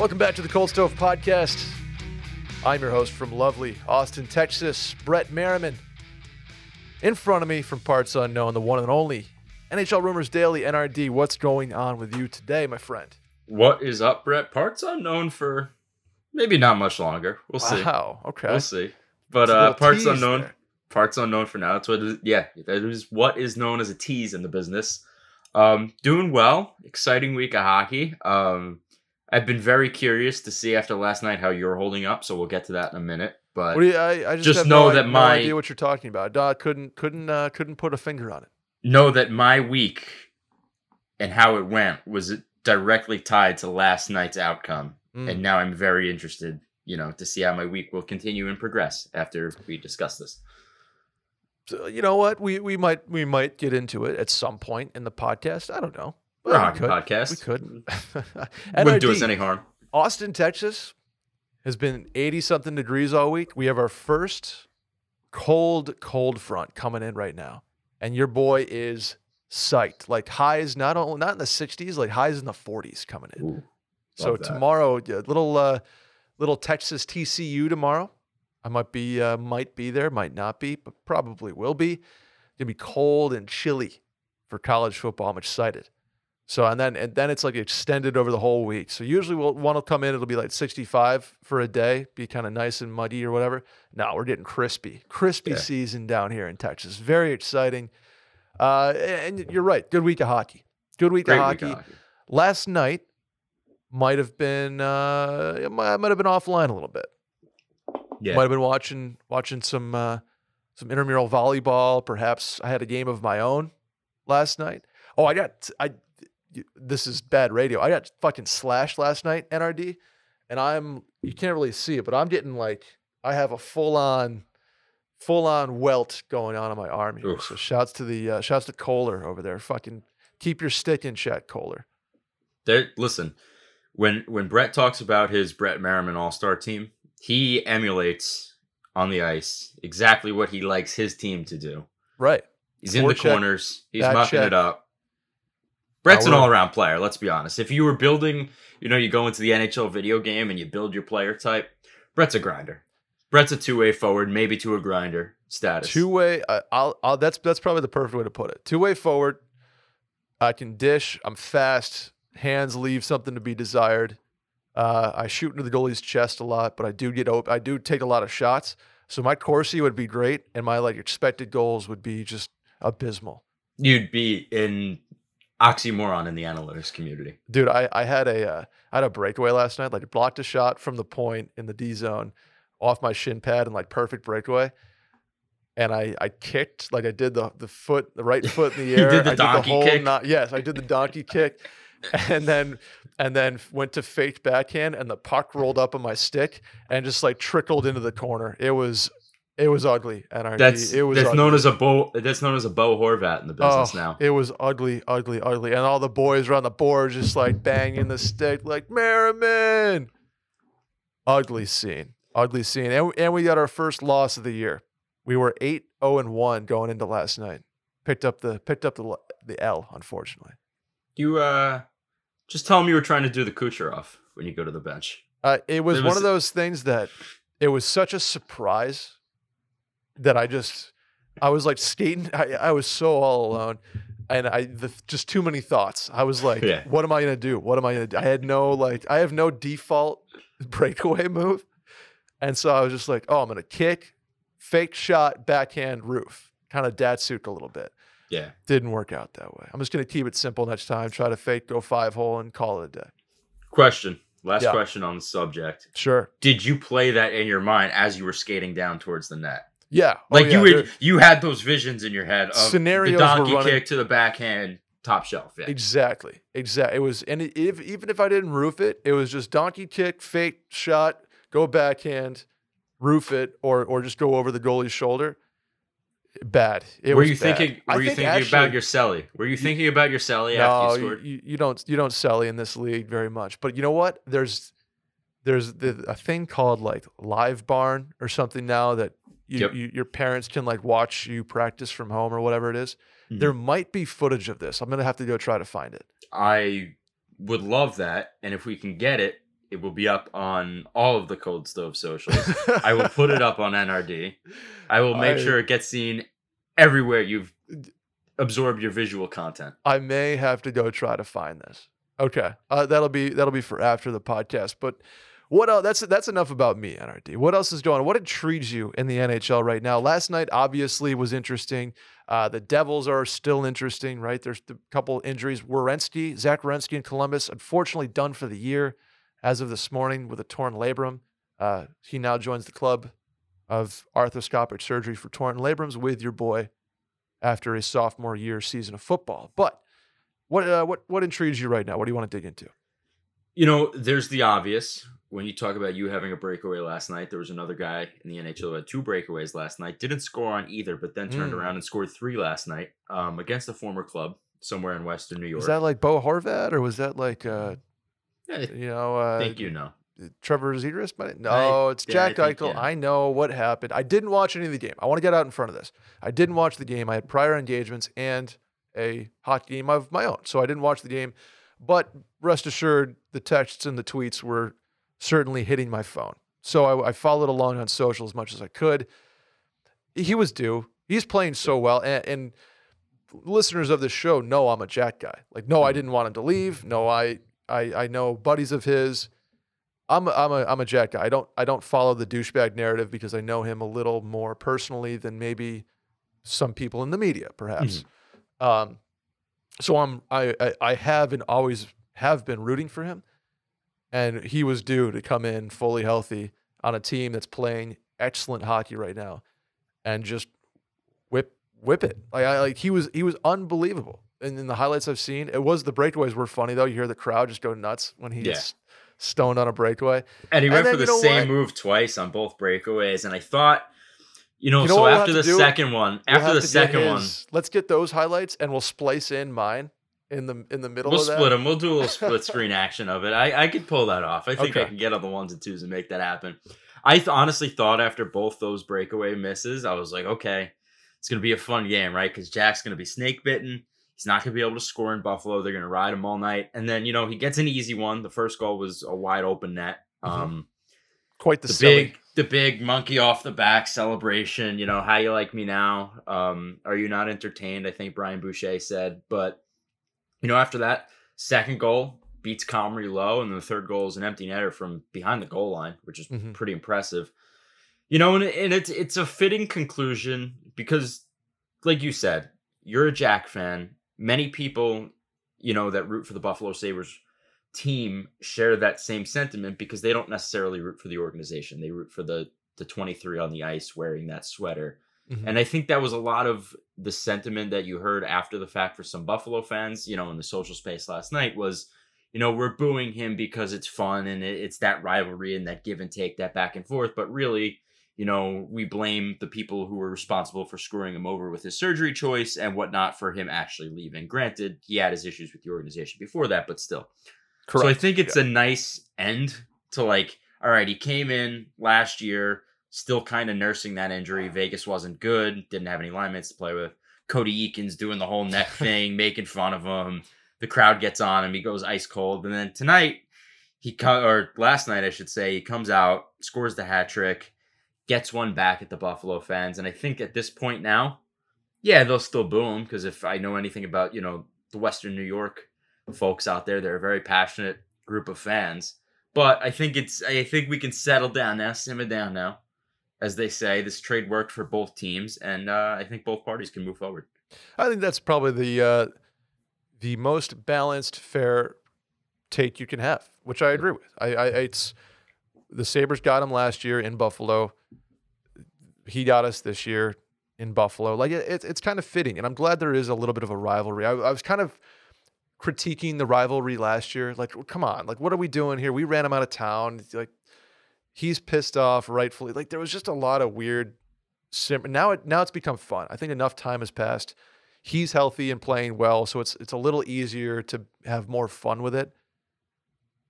Welcome back to the Cold Stove Podcast. I'm your host from lovely Austin, Texas, Brett Merriman. In front of me from Parts Unknown, the one and only NHL Rumors Daily, NRD. What's going on with you today, my friend? What is up, Brett? Parts unknown for maybe not much longer. We'll see. Wow, okay. We'll see. But uh, parts unknown. there. Parts unknown for now. That's what. Is. Yeah, that is what is known as a tease in the business. Um, doing well. Exciting week of hockey. Um, I've been very curious to see after last night how you're holding up. So we'll get to that in a minute. But you, I, I just, Just have know no, that no my- idea what you're talking about. I couldn't couldn't uh, couldn't put a finger on it. know that my week and how it went was directly tied to last night's outcome. Mm. and now I'm very interested, you know, to see how my week will continue and progress after we discuss this. So, you know what? We we might we might get into it at some point in the podcast. I don't know. We're a hockey we could. podcast. We could. Wouldn't do us any harm. Austin, Texas has been 80 something degrees all week. We have our first cold, cold front coming in right now. And your boy is psyched. Like highs, not only not in the 60s, like highs in the 40s coming in. Ooh, so that. tomorrow, yeah, little uh little Texas TCU tomorrow. I might be uh, might be there, might not be, but probably will be. It's Gonna be cold and chilly for college football. I'm excited. So and then and then it's like extended over the whole week. So usually we'll one will come in, it'll be like 65 for a day, be kind of nice and muddy or whatever. No, we're getting crispy, crispy Yeah. season down here in Texas. Very exciting. Uh, and you're right. Good week of hockey. Good week of week hockey. of hockey. Last night might have been uh, it might, I might have been offline a little bit. Yeah. Might have been watching watching some uh, some intramural volleyball. Perhaps I had a game of my own last night. Oh, I got I. This is bad radio. I got fucking slashed last night, NRD, and I'm you can't really see it, but I'm getting like I have a full on full on welt going on on my arm here. Oof. So shouts to the uh, shouts to Kohler over there. Fucking keep your stick in check, Kohler. There, listen, when when Brett talks about his Brett Merriman All Star team, he emulates on the ice exactly what he likes his team to do. Right. He's in the Forecheck, corners. He's mucking check. it up. Brett's an all around player, let's be honest. If you were building, you know, you go into the NHL video game and you build your player type, Brett's a grinder. Brett's a two way forward, maybe to a grinder status. Two way. I I'll, I'll. That's that's probably the perfect way to put it. Two way forward. I can dish. I'm fast. Hands leave something to be desired. Uh, I shoot into the goalie's chest a lot, but I do get open. I do take a lot of shots. So my Corsi would be great, and my like expected goals would be just abysmal. You'd be in oxymoron in the analytics community. Dude, I, I had a uh, I had a breakaway last night. Like blocked a shot from the point in the D zone, off my shin pad, and like perfect breakaway. And I I kicked like I did the the foot the right foot in the You air. did the I donkey whole kick? no- yes, I did the donkey kick, and then and then went to fake backhand, and the puck rolled up on my stick and just like trickled into the corner. It was it was ugly. NRD. That's it was that's ugly. known as a Bo that's known as a Bo Horvat in the business Oh, now. It was ugly, ugly, ugly. And all the boys around the board just like banging the stick, like Merriman. Ugly scene. Ugly scene. And, and we got our first loss of the year. We were 8 0 and 1 going into last night. Picked up the picked up the l- the L, unfortunately. You uh just tell him you were trying to do the Kucherov when you go to the bench. Uh, it was It one of those things that it was such a surprise that I just I was like skating. I, I was so all alone, and I the, just too many thoughts. I was like, Yeah. "What am I gonna do? What am I gonna do?" I had no like I have no default breakaway move, and so I was just like, "Oh, I'm gonna kick, fake shot, backhand roof, kind of Datsyuk a little bit." Yeah. Didn't work out that way. I'm just gonna keep it simple next time. Try to fake, go five hole, and call it a day. Question. Last Yeah. question on the subject. Sure. Did you play that in your mind as you were skating down towards the net? Yeah. Oh, Like yeah, you you had those visions in your head of Scenarios the donkey kick to the backhand top shelf. Yeah. Exactly. Exactly. It was, and if even if I didn't roof it, it was just donkey kick, fake shot, go backhand, roof it, or or just go over the goalie's shoulder. Bad. It were was you bad. thinking I were you think thinking actually- about your celly? Were you thinking about your celly No, after you scored? you, you don't you don't sell in this league very much. But you know what? There's there's the, a thing called like live barn or something now that you, Yep. you, your parents can like watch you practice from home or whatever it is. Mhm. There might be footage of this. I'm gonna have to go try to find it. I would love that, and if we can get it, It will be up on all of the Cold Stove socials. I will put it up on NRD. I will make I- sure it gets seen everywhere you've absorbed your visual content. I may have to go try to find this. Okay, uh, that'll be that'll be for after the podcast. But what else? That's that's enough about me, NRD. What else is going on? What intrigues you in the NHL right now? Last night obviously was interesting. Uh, the Devils are still interesting, right? There's a couple injuries. Werenski, Zach Werenski in Columbus, unfortunately done for the year as of this morning with a torn labrum. Uh, he now joins the club of arthroscopic surgery for torn labrums with your boy after his sophomore year season of football. But what uh, what what intrigues you right now? What do you want to dig into? You know, there's the obvious. When you talk about you having a breakaway last night, there was another guy in the NHL who had two breakaways last night. Didn't score on either, but then turned Mm. around and scored three last night um, against a former club somewhere in Western New York. Was that like Bo Horvat or was that like uh, I you know uh, think you know. Trevor Zegras? But no, it's yeah, I Jack think, Eichel. yeah. I know what happened. I didn't watch any of the game. I want to get out in front of this. I didn't watch the game. I had prior engagements and a hot game of my own, so I didn't watch the game. But rest assured, the texts and the tweets were certainly hitting my phone. So I, I followed along on social as much as I could. He was due. He's playing so well, and, and listeners of this show know I'm a Jack guy. Like, no, I didn't want him to leave. No, I I, I know buddies of his. I'm a, I'm a I'm a Jack guy. I don't I don't follow the douchebag narrative because I know him a little more personally than maybe some people in the media, perhaps. Um, so I'm I, I I have and always have been rooting for him, and he was due to come in fully healthy on a team that's playing excellent hockey right now, and just whip whip it. Like I like he was he was unbelievable. And in the highlights I've seen, it was the breakaways were funny though. You hear the crowd just go nuts when he Yeah. gets stoned on a breakaway. And he And went then for you the know same what? move twice on both breakaways. And I thought, you know, You know so we'll after the have to do? second one, We'll after the second one, let's get those highlights and we'll splice in mine in the in the middle we'll of that. split them. We'll do a little split screen action of it. I, I could pull that off. I think I can get on the ones and twos and make that happen. I th- honestly thought after both those breakaway misses, I was like, okay, it's going to be a fun game, right? Because Jack's going to be snake bitten. He's not going to be able to score in Buffalo. They're going to ride him all night. And then, you know, he gets an easy one. The first goal was a wide open net. Mhm. Um, Quite the, the big the big monkey off the back celebration you know how you like me now um are you not entertained i think brian boucher said but you know after that second goal beats comrie low and the third goal is an empty netter from behind the goal line which is Mhm. pretty impressive you know and, and it's it's a fitting conclusion because like you said you're a jack fan many people you know that root for the buffalo sabres team share that same sentiment because they don't necessarily root for the organization. They root for the the 23 on the ice wearing that sweater. Mhm. And I think that was a lot of the sentiment that you heard after the fact for some Buffalo fans, you know, in the social space last night was, you know, we're booing him because it's fun and it- it's that rivalry and that give and take, that back and forth. But really, you know, we blame the people who were responsible for screwing him over with his surgery choice and whatnot for him actually leaving. Granted, he had his issues with the organization before that, but still. Correct. So I think it's a nice end to like, all right, he came in last year, still kind of nursing that injury. Vegas wasn't good, didn't have any line mates to play with. Cody Eakins doing the whole neck thing, making fun of him. The crowd gets on him. He goes ice cold. And then tonight, he co- or last night, I should say, he comes out, scores the hat trick, gets one back at the Buffalo fans. And I think at this point now, yeah, they'll still boo him because if I know anything about, you know, the Western New York folks out there, they're a very passionate group of fans. But I think it's I think we can settle down now, simmer down now. As they say, this trade worked for both teams, and uh, I think both parties can move forward. I think that's probably the uh, the most balanced, fair take you can have, which I agree with. I, I it's the Sabres got him last year in Buffalo. He got us this year in Buffalo. Like it, it's it's kind of fitting, and I'm glad there is a little bit of a rivalry. I, I was kind of critiquing the rivalry last year. Like, come on, like what are we doing here? We ran him out of town. Like he's pissed off, rightfully. Like there was just a lot of weird. Sim- now it now it's become fun. I think enough time has passed he's healthy and playing well, so it's it's a little easier to have more fun with it.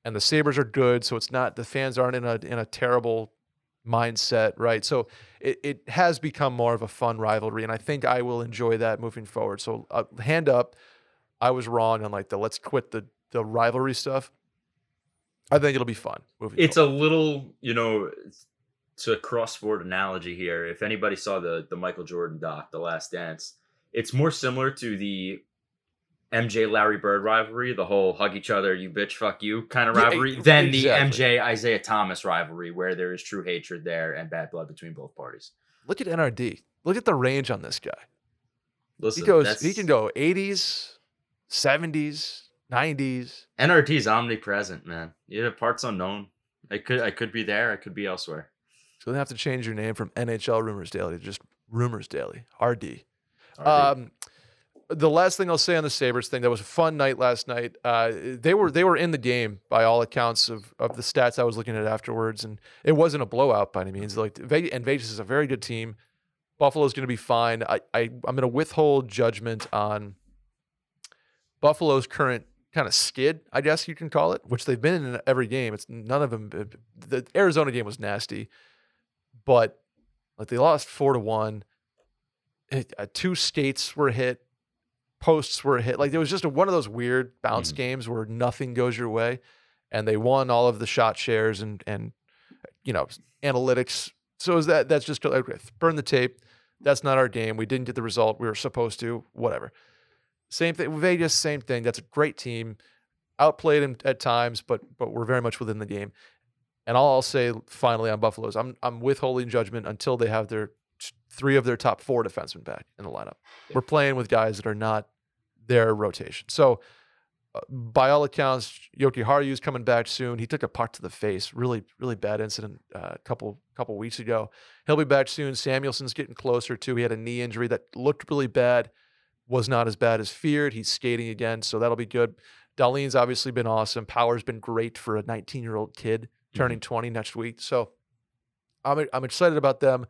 And the Sabres are good, so it's not the fans aren't in a in a terrible mindset, right? So it, it has become more of a fun rivalry, and I think I will enjoy that moving forward. So uh, hand up, I was wrong on like the let's quit the the rivalry stuff. I think it'll be fun. it's forward. a little, you know, to cross sport analogy here. If anybody saw the the Michael Jordan doc, The Last Dance, it's more similar to the MJ Larry Bird rivalry, the whole hug each other, you bitch, fuck you kind of Yeah, rivalry, e- than exactly. the MJ Isiah Thomas rivalry, where there is true hatred there and bad blood between both parties. look at NRD. Look at the range on this guy. Listen, he goes. that's- He can go 80s, 70s, 90s. NRT is omnipresent, man. You have parts unknown. I could I could be there. I could be elsewhere. So they have to change your name from NHL Rumors Daily to just Rumors Daily. RD. RD. Um, the last thing I'll say on the Sabres thing, that was a fun night last night. Uh, they were they were in the game by all accounts of of the stats I was looking at afterwards, and it wasn't a blowout by any means. Like and Vegas is a very good team. Buffalo's going to be fine. I, I I'm going to withhold judgment on Buffalo's current kind of skid, I guess you can call it, which they've been in every game. It's none of them. The Arizona game was nasty, but like they lost four to one. It, uh, two skates were hit, posts were hit. Like there was just a, one of those weird bounce Mhm. games where nothing goes your way, and they won all of the shot shares and and you know analytics. So is that that's just okay, burn the tape. That's not our game. We didn't get the result we were supposed to. Whatever. Same thing. Vegas, same thing. That's a great team. Outplayed them at times, but but we're very much within the game. And all I'll say finally on Buffalo's, I'm I'm withholding judgment until they have their three of their top four defensemen back in the lineup. Yeah. We're playing with guys that are not their rotation. So uh, by all accounts, Jokiharju's coming back soon. He took a puck to the face, really, really bad incident uh, a couple couple weeks ago. He'll be back soon. Samuelsson's getting closer too. He had a knee injury that looked really bad, was not as bad as feared. He's skating again, so that'll be good. Dahlin's obviously been awesome. Power's been great for a 19 year old kid turning 20 next week. So I'm I'm excited about them.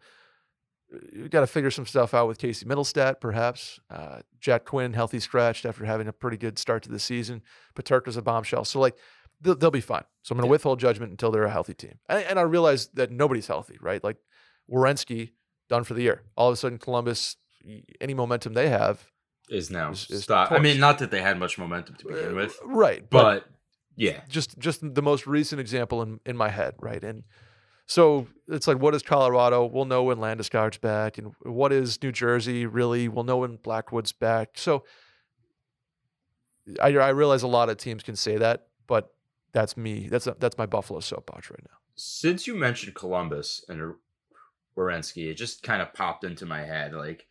You got to figure some stuff out with Casey Mittelstadt, perhaps. Uh, Jack Quinn, healthy scratched after having a pretty good start to the season. Peterka's a bombshell. So, like, they'll, they'll be fine. So, I'm going to Yeah. withhold judgment until they're a healthy team. And, and I realize that nobody's healthy, right? Like, Werenski, done for the year. All of a sudden, Columbus, any momentum they have, is now is- is stop. I mean, not that they had much momentum to begin uh, with, right? But, but yeah, just just the most recent example in, in my head, right? And so it's like, what is Colorado? We'll know when Landeskog's back, and what is New Jersey? Really, we'll know when Blackwood's back. So I, I realize a lot of teams can say that, but that's me. That's that's my Buffalo soapbox right now. since you mentioned Columbus and Werenski, it just kind of popped into my head. Like,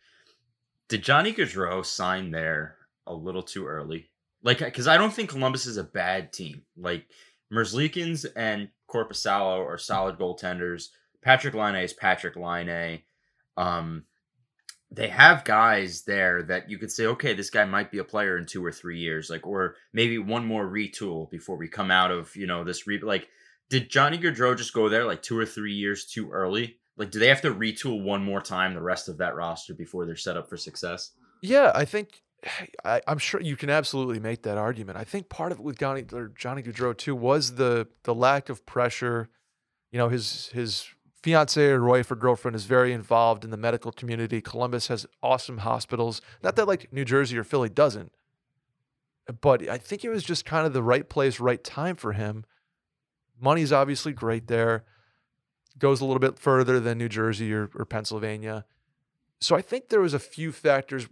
did Johnny Gaudreau sign there a little too early? Like, because I don't think Columbus is a bad team. Like, Merzlikins and Korpisalo are solid goaltenders. Patrik Laine is Patrik Laine. Um, they have guys there that you could say, okay, this guy might be a player in two or three years, like, or maybe one more retool before we come out of you know this re like did Johnny Gaudreau just go there like two or three years too early? Like, do they have to retool one more time the rest of that roster before they're set up for success? Yeah, I think I, I'm sure you can absolutely make that argument. I think part of it with Johnny or Johnny Gaudreau too was the the lack of pressure. You know, his his fiance or wife or girlfriend is very involved in the medical community. Columbus has awesome hospitals. Not that like New Jersey or Philly doesn't, but I think it was just kind of the right place, right time for him. Money's obviously great there. Goes a little bit further than New Jersey or, or Pennsylvania. So I think there was a few factors.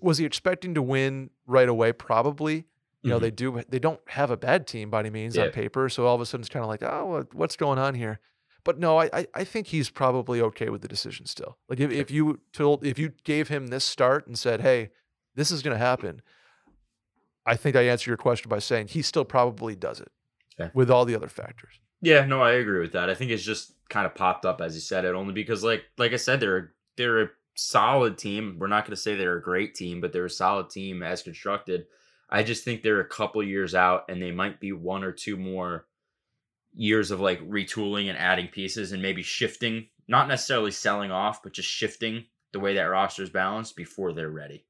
Was he expecting to win right away? Probably. You know, Mhm. they do. They don't have a bad team by any means Yeah. on paper. So all of a sudden, it's kind of like, oh, what's going on here? But no, I, I think he's probably okay with the decision still. Like if, if you told if you gave him this start and said, hey, this is going to happen, I think I answer your question by saying he still probably does it with all the other factors. Yeah, no, I agree with that. I think it's just kind of popped up as you said it, only because like like I said, they're they're a solid team. We're not going to say they're a great team, but they're a solid team as constructed. I just think they're a couple years out, and they might be one or two more years of like retooling and adding pieces, and maybe shifting, not necessarily selling off, but just shifting the way that roster is balanced before they're ready.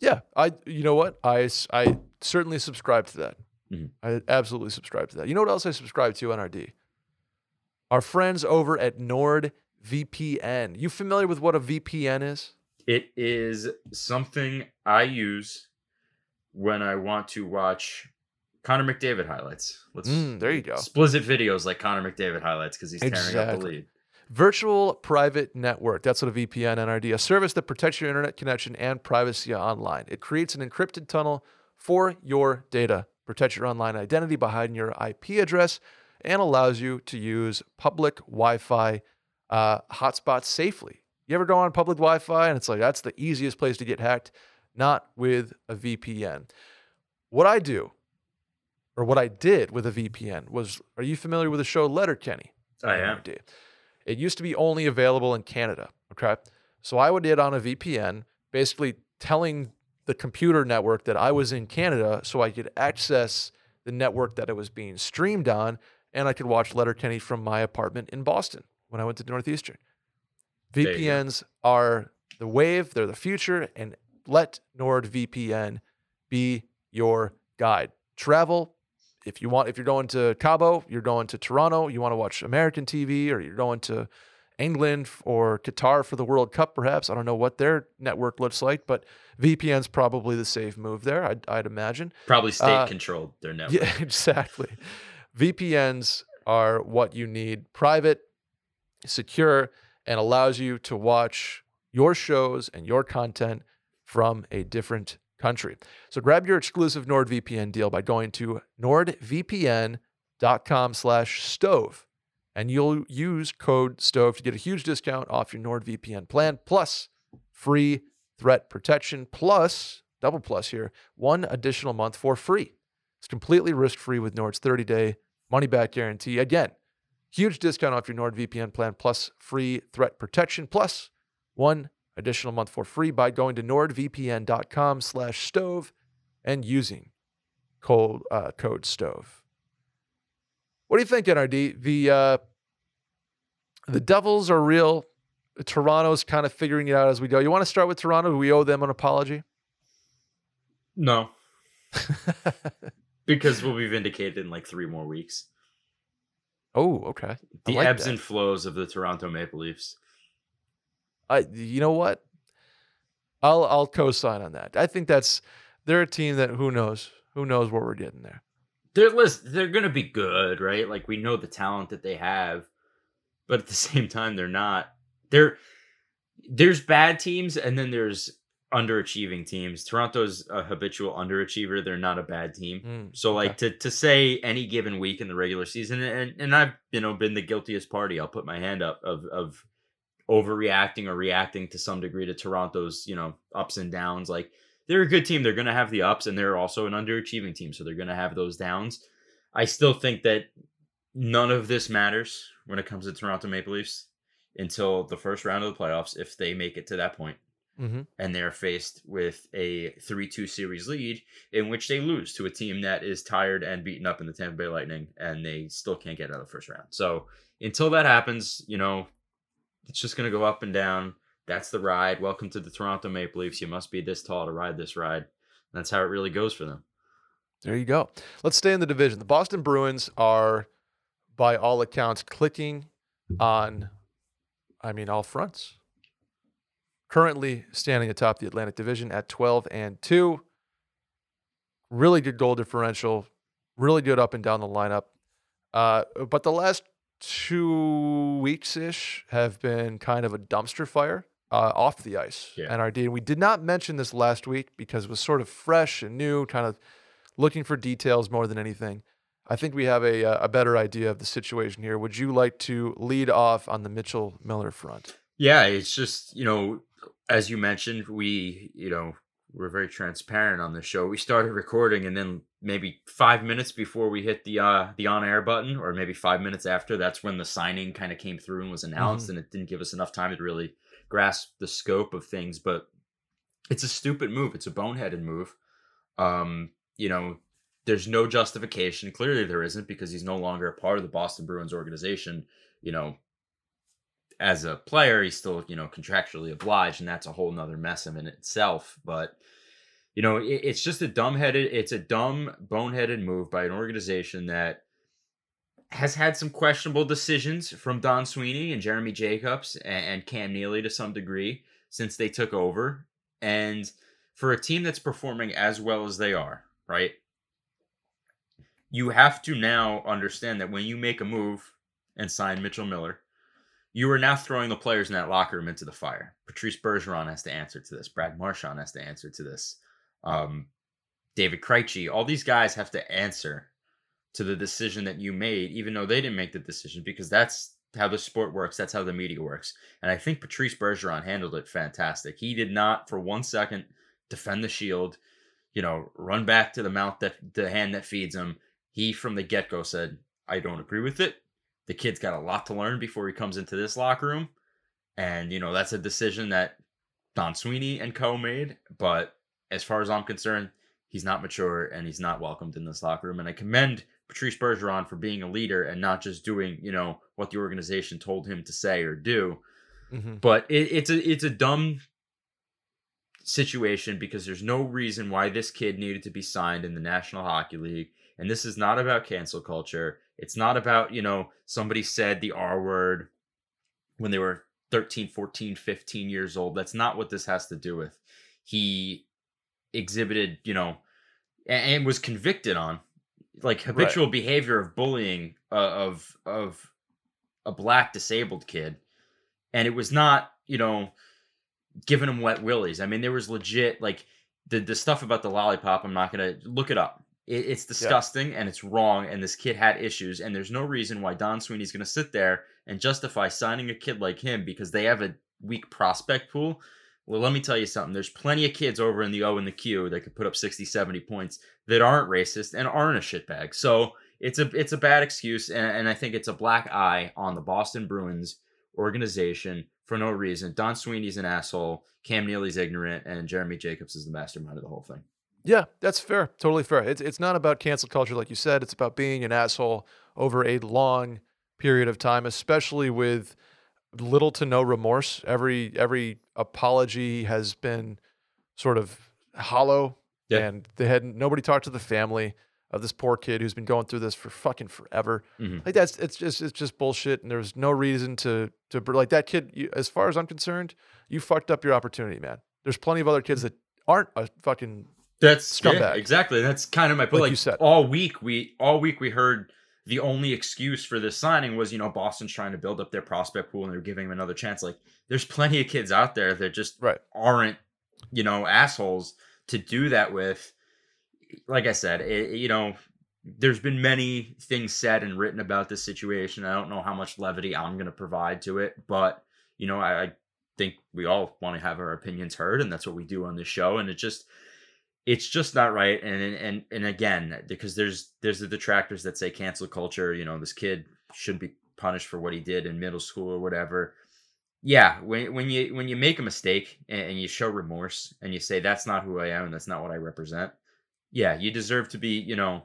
Yeah, I you know what I I certainly subscribe to that. Mhm. I absolutely subscribe to that. You know what else I subscribe to NRD? Our friends over at NordVPN. You familiar with what a VPN is? It is something I use when I want to watch Connor McDavid highlights. Let's Mm, there you go. Split videos like Connor McDavid highlights because he's tearing up the lead. Virtual Private Network. That's what a VPN NRD, a service that protects your internet connection and privacy online. It creates an encrypted tunnel for your data, protects your online identity behind your IP address, and allows you to use public Wi Fi uh, hotspots safely. You ever go on public Wi Fi and it's like that's the easiest place to get hacked? Not with a VPN. What I do, or what I did with a VPN, was are you familiar with the show Letterkenny? I am. It used to be only available in Canada. Okay. So I would get on a VPN, basically telling the computer network that I was in Canada so I could access the network that it was being streamed on and I could watch Letterkenny from my apartment in Boston when I went to Northeastern. VPNs are the wave, they're the future, and let NordVPN be your guide. Travel, if you want, if you're going to Cabo, you're going to Toronto, you want to watch American TV, or you're going to England or Qatar for the World Cup, perhaps. I don't know what their network looks like, but VPN's probably the safe move there, I'd, I'd imagine. Probably state Uh, controlled their network. Yeah, exactly. VPNs are what you need private, secure, and allows you to watch your shows and your content from a different country. So grab your exclusive NordVPN deal by going to nordvpn.com slash stove and you'll use code stove to get a huge discount off your NordVPN plan plus free threat protection plus double plus here one additional month for free. It's completely risk free with Nord's 30 day money back guarantee. Again, huge discount off your NordVPN plan plus free threat protection plus one additional month for free by going to nordvpn.com slash stove and using code, uh, code stove. What do you think, NRD? The, uh, the Devils are real. Toronto's kind of figuring it out as we go. You want to start with Toronto? Do we owe them an apology? No, because we'll be vindicated in like three more weeks. oh, okay. I The like ebbs that. and flows of the Toronto Maple Leafs. I you know what? I'll I'll co-sign on that. I think that's they're a team that who knows who knows what we're getting there. They're listen, they're gonna be good, right? Like we know the talent that they have, but at the same time, they're not. They're there's bad teams, and then there's underachieving teams. Toronto's a habitual underachiever. They're not a bad team. Mm, So like to to say any given week in the regular season, and and I've you know been the guiltiest party. I'll put my hand up of of overreacting or reacting to some degree to Toronto's you know ups and downs. Like they're a good team. They're going to have the ups, and they're also an underachieving team, so they're going to have those downs. I still think that none of this matters when it comes to Toronto Maple Leafs until the first round of the playoffs, if they make it to that point mhm. and they're faced with a 3-2 series lead in which they lose to a team that is tired and beaten up in the Tampa Bay Lightning and they still can't get out of the first round. So until that happens, you know, it's just going to go up and down. That's the ride. Welcome to the Toronto Maple Leafs. You must be this tall to ride this ride. That's how it really goes for them. There you go. Let's stay in the division. The Boston Bruins are, by all accounts, clicking on, I mean, all fronts. Currently standing atop the Atlantic Division at 12 and 2. Really good goal differential, really good up and down the lineup. Uh, but the last two weeks ish have been kind of a dumpster fire uh, off the ice. Yeah. NRD. And we did not mention this last week because it was sort of fresh and new, kind of looking for details more than anything. I think we have a, uh, a better idea of the situation here. Would you like to lead off on the Mitchell Miller front? Yeah, it's just, you know, as you mentioned, we, you know, we're very transparent on the show. We started recording and then maybe 5 minutes before we hit the uh the on air button or maybe 5 minutes after that's when the signing kind of came through and was announced and it didn't give us enough time to really grasp the scope of things, but it's a stupid move. It's a boneheaded move. Um, you know, there's no justification. Clearly there isn't because he's no longer a part of the Boston Bruins organization, you know, as a player, he's still, you know, contractually obliged, and that's a whole nother mess in itself. But, you know, it, it's just a dumbheaded, it's a dumb, boneheaded move by an organization that has had some questionable decisions from Don Sweeney and Jeremy Jacobs and, and Cam Neely to some degree since they took over. And for a team that's performing as well as they are, right? You have to now understand that when you make a move and sign Mitchell Miller, you are now throwing the players in that locker room into the fire. Patrice Bergeron has to answer to this. Brad Marchand has to answer to this. Um, David Krejci, all these guys have to answer to the decision that you made, even though they didn't make the decision, because that's how the sport works. That's how the media works. And I think Patrice Bergeron handled it fantastic. He did not, for one second, defend the shield, you know, run back to the mouth that the hand that feeds him. He, from the get go, said, I don't agree with it. The kid's got a lot to learn before he comes into this locker room. And, you know, that's a decision that Don Sweeney and co made. But as far as I'm concerned, he's not mature and he's not welcomed in this locker room. And I commend Patrice Bergeron for being a leader and not just doing, you know, what the organization told him to say or do. Mm-hmm. But it, it's a it's a dumb situation because there's no reason why this kid needed to be signed in the National Hockey League. And this is not about cancel culture. It's not about, you know, somebody said the R word when they were 13, 14, 15 years old. That's not what this has to do with. He exhibited, you know, and, was convicted on like habitual right. behavior of bullying uh, of of a black disabled kid and it was not you know giving him wet willies i mean there was legit like the the stuff about the lollipop i'm not gonna look it up it's disgusting yeah. and it's wrong and this kid had issues and there's no reason why don sweeney's gonna sit there and justify signing a kid like him because they have a weak prospect pool well, let me tell you something. There's plenty of kids over in the O and the Q that could put up 60, 70 points that aren't racist and aren't a shitbag. So it's a it's a bad excuse, and, and I think it's a black eye on the Boston Bruins organization for no reason. Don Sweeney's an asshole, Cam Neely's ignorant, and Jeremy Jacobs is the mastermind of the whole thing. Yeah, that's fair. Totally fair. It's it's not about cancel culture, like you said. It's about being an asshole over a long period of time, especially with little to no remorse. Every every apology has been sort of hollow, yeah. and they had nobody talked to the family of this poor kid who's been going through this for fucking forever. Mm-hmm. Like that's it's just it's just bullshit, and there's no reason to to like that kid. You, as far as I'm concerned, you fucked up your opportunity, man. There's plenty of other kids that aren't a fucking that's scumbag. Yeah, exactly. That's kind of my point. Like, like you said, all week we all week we heard the only excuse for this signing was, you know, Boston's trying to build up their prospect pool and they're giving him another chance. Like, there's plenty of kids out there that just right. aren't, you know, assholes to do that with. Like I said, it, you know, there's been many things said and written about this situation. I don't know how much levity I'm going to provide to it, but, you know, I, I think we all want to have our opinions heard, and that's what we do on this show. And it just, it's just not right and and and again because there's there's the detractors that say cancel culture you know this kid shouldn't be punished for what he did in middle school or whatever. Yeah when when you when you make a mistake and, and, you show remorse and you say that's not who i am and that's not what i represent yeah you deserve to be you know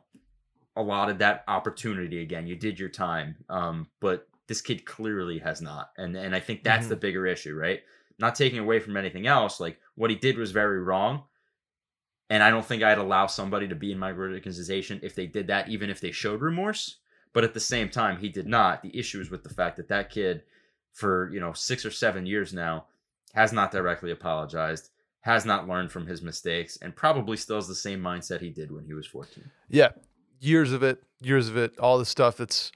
allotted that opportunity again. You did your time um but this kid clearly has not and and i think that's mm-hmm. the bigger issue right? Not taking away from anything else like what he did was very wrong and I don't think I'd allow somebody to be in my organization if they did that, even if they showed remorse. But at the same time, he did not. The issue is with the fact that that kid, for you know six or seven years now, has not directly apologized, has not learned from his mistakes, and probably still has the same mindset he did when he was 14. Yeah, years of it, years of it, all the stuff that's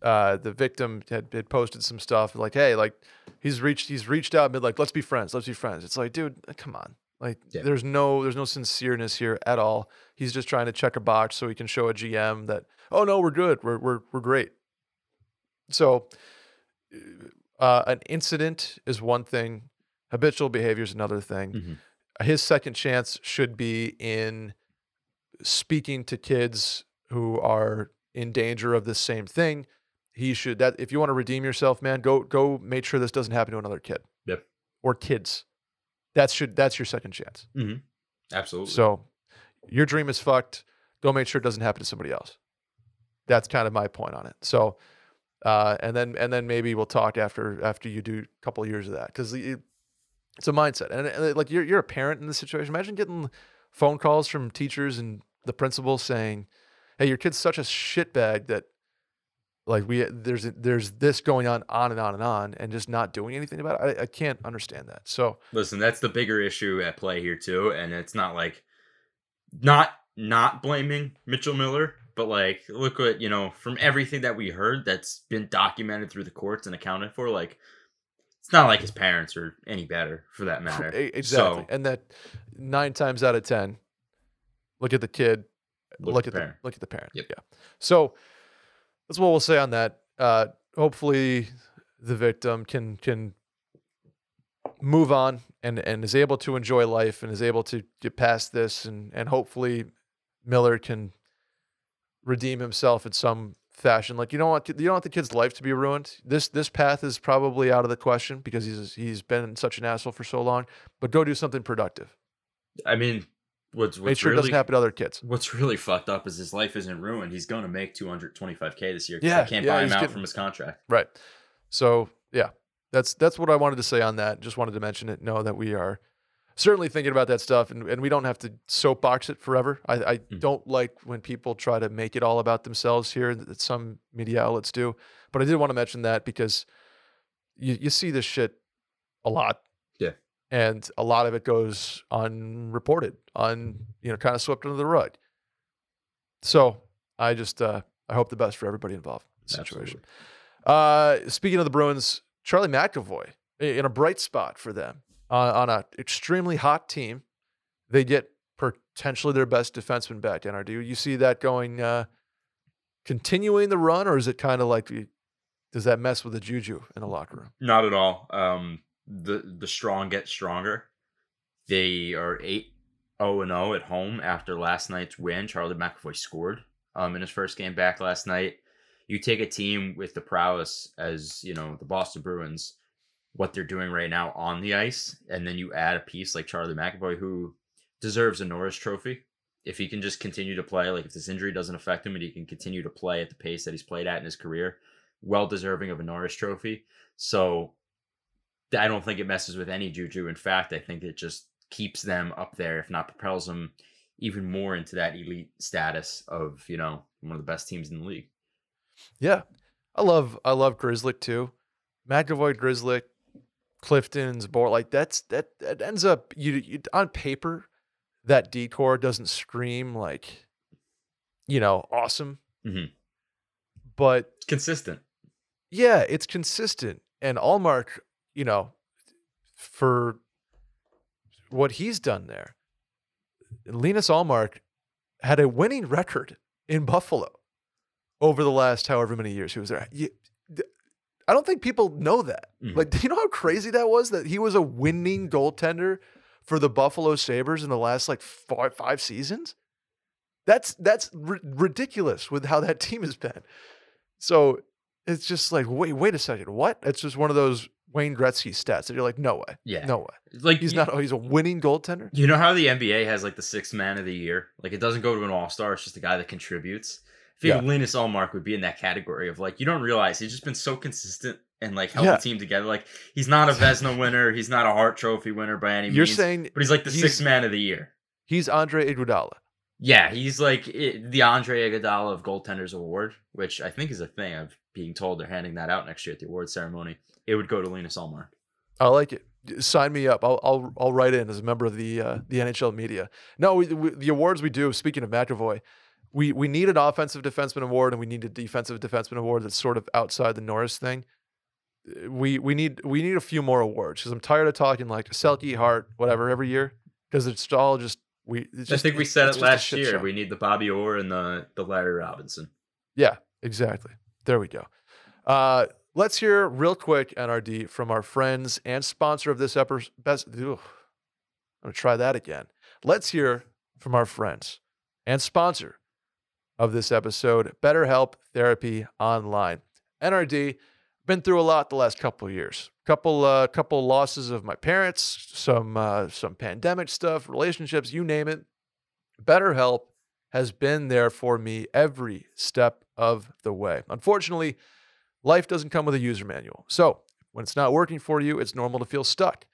uh, the victim had, had posted some stuff like, hey, like he's reached he's reached out, mid like, let's be friends, let's be friends. It's like, dude, come on, like yeah. there's no there's no sincereness here at all. He's just trying to check a box so he can show a GM that oh no we're good we're we're we're great. So uh, an incident is one thing, habitual behavior is another thing. Mm-hmm. His second chance should be in speaking to kids who are in danger of the same thing. He should that if you want to redeem yourself, man, go go make sure this doesn't happen to another kid. Yep. Or kids that's should that's your second chance. Mm-hmm. Absolutely. So your dream is fucked. Go make sure it doesn't happen to somebody else. That's kind of my point on it. So, uh, and then and then maybe we'll talk after after you do a couple of years of that because it's a mindset and, and like you're you're a parent in this situation. Imagine getting phone calls from teachers and the principal saying, "Hey, your kid's such a shitbag that like we there's there's this going on on and on and on and just not doing anything about it I, I, can't understand that so listen that's the bigger issue at play here too and it's not like not not blaming mitchell miller but like, look what you know from everything that we heard that's been documented through the courts and accounted for. Like, it's not like his parents are any better for that matter. Exactly. So, and that nine times out of ten, look at the kid, Look look, at the parent. look at the parent. Yep. Yeah. So that's what we'll say on that. Uh, hopefully, the victim can can move on and and is able to enjoy life and is able to get past this and and hopefully Miller can redeem himself in some fashion. Like you don't want you don't want the kid's life to be ruined. This this path is probably out of the question because he's he's been such an asshole for so long. But go do something productive. I mean, what's Make what's sure it really doesn't happen to other kids. what's really fucked up is his life isn't ruined. He's going to make 225k this year. Yeah, they can't yeah, buy him out getting- from his contract. Right. So yeah, that's that's what I wanted to say on that. Just wanted to mention it. Know that we are certainly thinking about that stuff, and, and we don't have to soapbox it forever. I, I Mhm. don't like when people try to make it all about themselves here that some media outlets do. But I did want to mention that because you you see this shit a lot. And a lot of it goes unreported, on you know, kind of swept under the rug. So I just uh, I hope the best for everybody involved in the situation. Uh, speaking of the Bruins, Charlie McAvoy in a bright spot for them uh, on a extremely hot team. They get potentially their best defenseman back. NR, do you see that going, uh, continuing the run, or is it kind of like, does that mess with the juju in the locker room? Not at all. Um, the the strong get stronger. They are eight zero and zero at home after last night's win. Charlie McAvoy scored um in his first game back last night. You take a team with the prowess as you know the Boston Bruins, what they're doing right now on the ice, and then you add a piece like Charlie McAvoy who deserves a Norris Trophy if he can just continue to play. Like if this injury doesn't affect him and he can continue to play at the pace that he's played at in his career, well deserving of a Norris Trophy. So I don't think it messes with any juju. In fact, I think it just keeps them up there, if not propels them even more into that elite status of you know one of the best teams in the league. Yeah, I love I love Grizzly too. McAvoy, Grizzly, Clifton's board like that's that that ends up you, you on paper that decor doesn't scream like you know awesome, Mhm. but Consistent. yeah, it's consistent. And Ullmark, you know, for what he's done there, Linus Ullmark had a winning record in Buffalo over the last however many years he was there. You- I don't think people know that. Mhm. Like, do you know how crazy that was? That he was a winning goaltender for the Buffalo Sabres in the last like five, five seasons. That's that's ri- ridiculous with how that team has been. So it's just like, wait, wait a second, what? It's just one of those Wayne Gretzky stats And you're like, no way, Yeah. no way. Like He's you, not. Oh, he's a winning goaltender. You know how the NBA has like the sixth man of the year? Like it doesn't go to an all star, it's just a guy that contributes. I feel Yeah. Linus Ullmark would be in that category of like you don't realize he's just been so consistent and like held Yeah. the team together. Like he's not a Vezina winner, he's not a Hart Trophy winner by any means. You're saying but he's like the he's- sixth man of the year. he's Andre Iguodala. Yeah, he's like it, the Andre Iguodala of goaltenders award, which I think is a thing. I'm being told they're handing that out next year at the award ceremony. It would go to Linus Ullmark. I like it. Sign me up. I'll I'll I'll write in as a member of the uh, the NHL media. No, we, we, the awards we do. Speaking of McAvoy, we we need an offensive defenseman award and we need a defensive defenseman award that's sort of outside the Norris thing. Uh, We we need we need a few more awards because I'm tired of talking like Selke, Hart, whatever every year because it's all just we. It's I think we said it last year. show. We need the Bobby Orr and the the Larry Robinson. Yeah, exactly. There we go. Uh, let's hear real quick, NRD, from our friends and sponsor of this episode. I'm to try that again. Let's hear from our friends and sponsor of this episode, BetterHelp Therapy Online. NRD, been through a lot the last couple years. Couple, uh, couple losses of my parents, some, uh, some pandemic stuff, relationships, you name it. BetterHelp has been there for me every step of the way. Unfortunately, life doesn't come with a user manual. So, when it's not working for you, it's normal to feel stuck.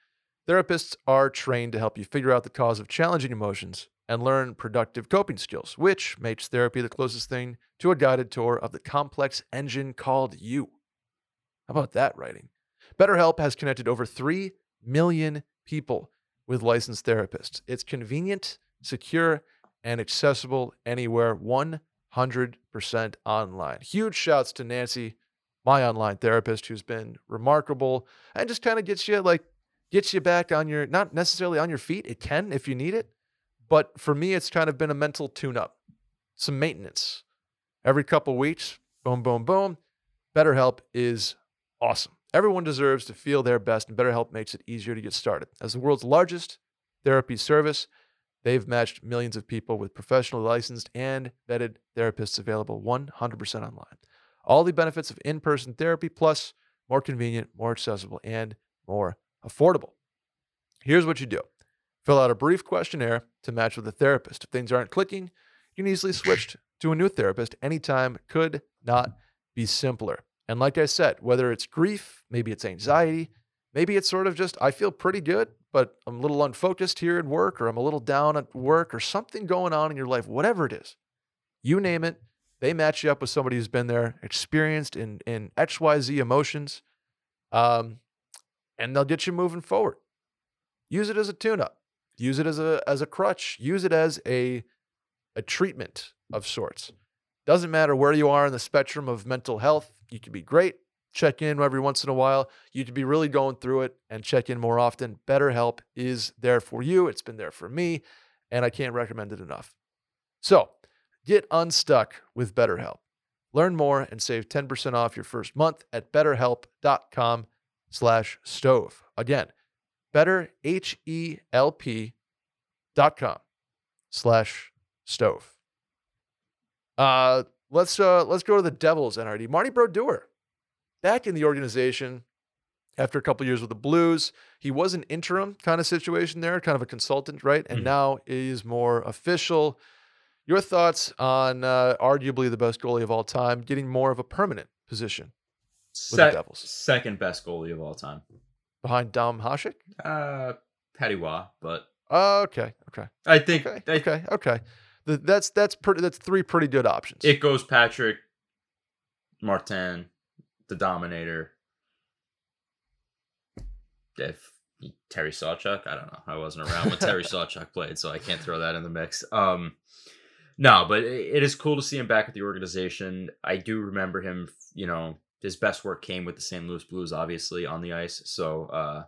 Therapists are trained to help you figure out the cause of challenging emotions and learn productive coping skills, which makes therapy the closest thing to a guided tour of the complex engine called you. How about that writing? BetterHelp has connected over 3 million people with licensed therapists. It's convenient, secure, and accessible anywhere 100% 100% online. Huge shouts to Nancy, my online therapist, who's been remarkable and just kind of gets you like, gets you back on your, not necessarily on your feet. It can if you need it. But for me, it's kind of been a mental tune up, some maintenance. Every couple weeks, boom, boom, boom. BetterHelp is awesome. Everyone deserves to feel their best, and BetterHelp makes it easier to get started. As the world's largest therapy service, they've matched millions of people with professionally licensed and vetted therapists available 100% online. All the benefits of in person therapy, plus more convenient, more accessible, and more affordable. Here's what you do fill out a brief questionnaire to match with a therapist. If things aren't clicking, you can easily switch to a new therapist anytime. Could not be simpler. And like I said, whether it's grief, maybe it's anxiety, maybe it's sort of just, I feel pretty good, but I'm a little unfocused here at work, or I'm a little down at work, or something going on in your life, whatever it is, you name it, they match you up with somebody who's been there, experienced in, in XYZ emotions, um, and they'll get you moving forward. Use it as a tune up, use it as a, as a crutch, use it as a, a treatment of sorts. Doesn't matter where you are in the spectrum of mental health, you could be great, check in every once in a while. You could be really going through it and check in more often. BetterHelp is there for you. It's been there for me, and I can't recommend it enough. So get unstuck with BetterHelp. Learn more and save 10% off your first month at betterhelp.com slash stove. Again, betterhelp.com slash stove. Uh, let's uh, let's go to the Devils NRD. Marty Brodeur back in the organization after a couple years with the Blues. He was an interim kind of situation there, kind of a consultant, right? And mm-hmm. now is more official. Your thoughts on uh, arguably the best goalie of all time getting more of a permanent position with Se- the Devils? Second best goalie of all time. Behind Dom Hasek? Uh, Patty Roy, but. Uh, okay, okay. I think. Okay, I, okay, okay. That's that's pretty. That's three pretty good options. It goes Patrick, Martin, the Dominator. If Terry Sawchuk, I don't know. I wasn't around when Terry Sawchuk played, so I can't throw that in the mix. Um, no, but it is cool to see him back at the organization. I do remember him. You know, his best work came with the St. Louis Blues, obviously on the ice. So uh,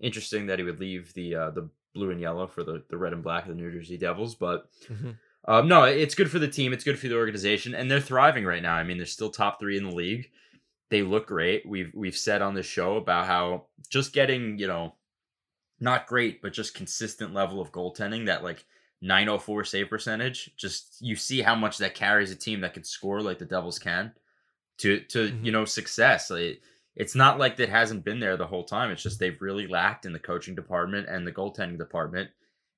interesting that he would leave the uh, the blue and yellow for the the red and black of the New Jersey Devils, but. Mm-hmm. Um, no, it's good for the team. It's good for the organization, and they're thriving right now. I mean, they're still top three in the league. They look great. We've we've said on the show about how just getting you know, not great, but just consistent level of goaltending. That like 904 save percentage. Just you see how much that carries a team that can score like the Devils can to to mm-hmm. you know success. Like, it's not like that hasn't been there the whole time. It's just they've really lacked in the coaching department and the goaltending department.